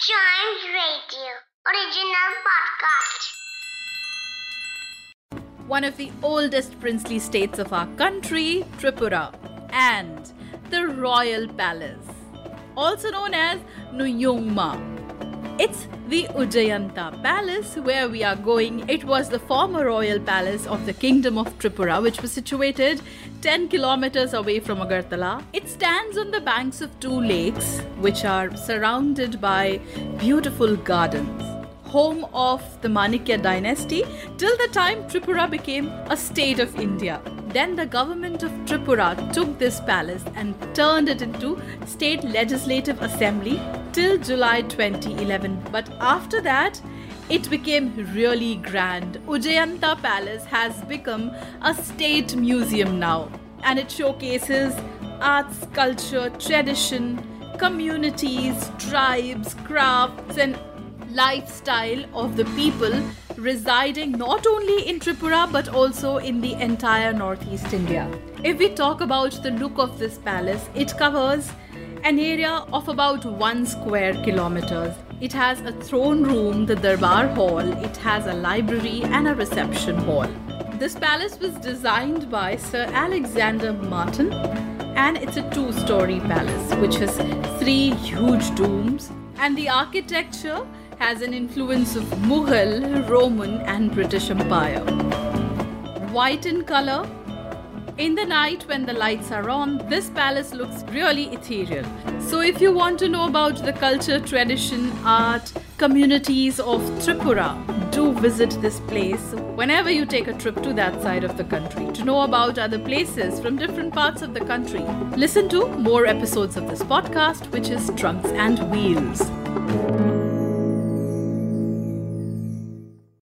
Chimes Radio original podcast. One of the oldest princely states of our country, Tripura, and the Royal Palace, also known as Nuyungma. It's the Ujjayanta Palace where we are going. It was the former royal palace of the Kingdom of Tripura, which was situated 10 kilometers away from Agartala. It stands on the banks of two lakes, which are surrounded by beautiful gardens. Home of the Manikya dynasty till the time Tripura became a state of India. Then the government of Tripura took this palace and turned it into state legislative assembly till July 2011. But after that, it became really grand. Ujjayanta Palace has become a state museum now and it showcases arts, culture, tradition, communities, tribes, crafts, and lifestyle of the people residing not only in Tripura but also in the entire Northeast India. If we talk about the look of this palace, it covers an area of about 1 square kilometers. It has a throne room, the Darbar Hall, it has a library and a reception hall. This palace was designed by Sir Alexander Martin and it's a two story palace which has three huge domes and the architecture has an influence of Mughal, Roman, and British Empire. White in color, in the night when the lights are on, this palace looks really ethereal. So, if you want to know about the culture, tradition, art, communities of Tripura, do visit this place whenever you take a trip to that side of the country to know about other places from different parts of the country. Listen to more episodes of this podcast, which is Trunks and Wheels.